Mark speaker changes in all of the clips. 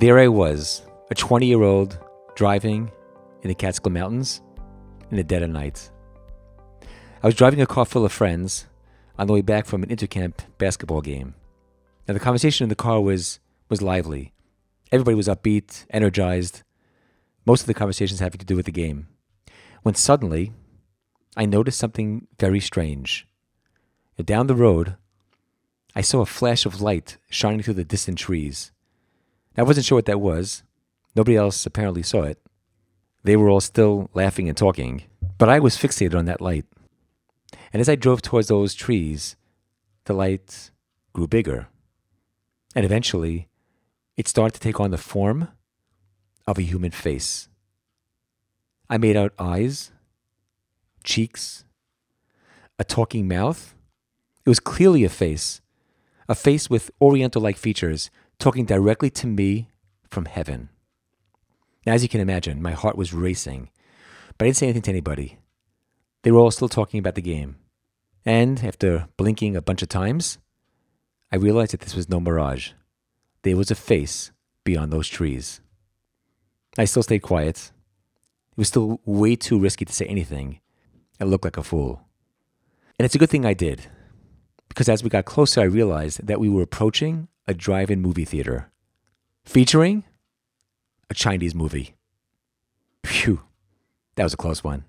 Speaker 1: There I was, a 20 year old driving in the Catskill Mountains in the dead of night. I was driving a car full of friends on the way back from an intercamp basketball game. Now, the conversation in the car was, was lively. Everybody was upbeat, energized, most of the conversations having to do with the game. When suddenly, I noticed something very strange. Down the road, I saw a flash of light shining through the distant trees. I wasn't sure what that was. Nobody else apparently saw it. They were all still laughing and talking, but I was fixated on that light. And as I drove towards those trees, the light grew bigger. And eventually, it started to take on the form of a human face. I made out eyes, cheeks, a talking mouth. It was clearly a face, a face with oriental like features, talking directly to me from heaven. Now, as you can imagine, my heart was racing, but I didn't say anything to anybody. They were all still talking about the game. And after blinking a bunch of times, I realized that this was no mirage. There was a face beyond those trees. I still stayed quiet. It was still way too risky to say anything. I looked like a fool. And it's a good thing I did, because as we got closer, I realized that we were approaching a drive in movie theater featuring a Chinese movie. Phew, that was a close one.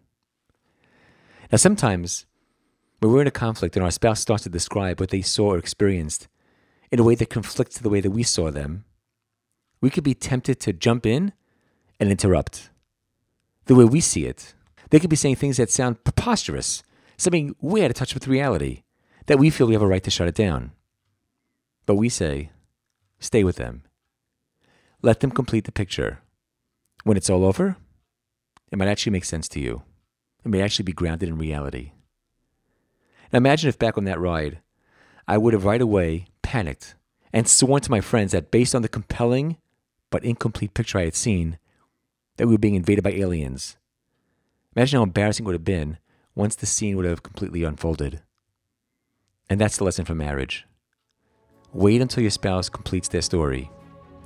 Speaker 1: Now, sometimes when we're in a conflict and our spouse starts to describe what they saw or experienced in a way that conflicts the way that we saw them, we could be tempted to jump in and interrupt. The way we see it, they could be saying things that sound preposterous, something way out of touch with reality, that we feel we have a right to shut it down. But we say, stay with them. Let them complete the picture. When it's all over, it might actually make sense to you. It may actually be grounded in reality. Now imagine if back on that ride, I would have right away panicked and sworn to my friends that based on the compelling but incomplete picture I had seen, that we were being invaded by aliens. Imagine how embarrassing it would have been once the scene would have completely unfolded. And that's the lesson for marriage. Wait until your spouse completes their story.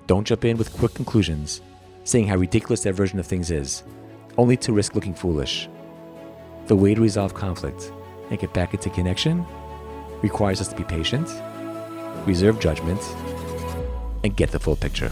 Speaker 1: Don't jump in with quick conclusions, saying how ridiculous their version of things is, only to risk looking foolish. The way to resolve conflict and get back into connection requires us to be patient, reserve judgment, and get the full picture.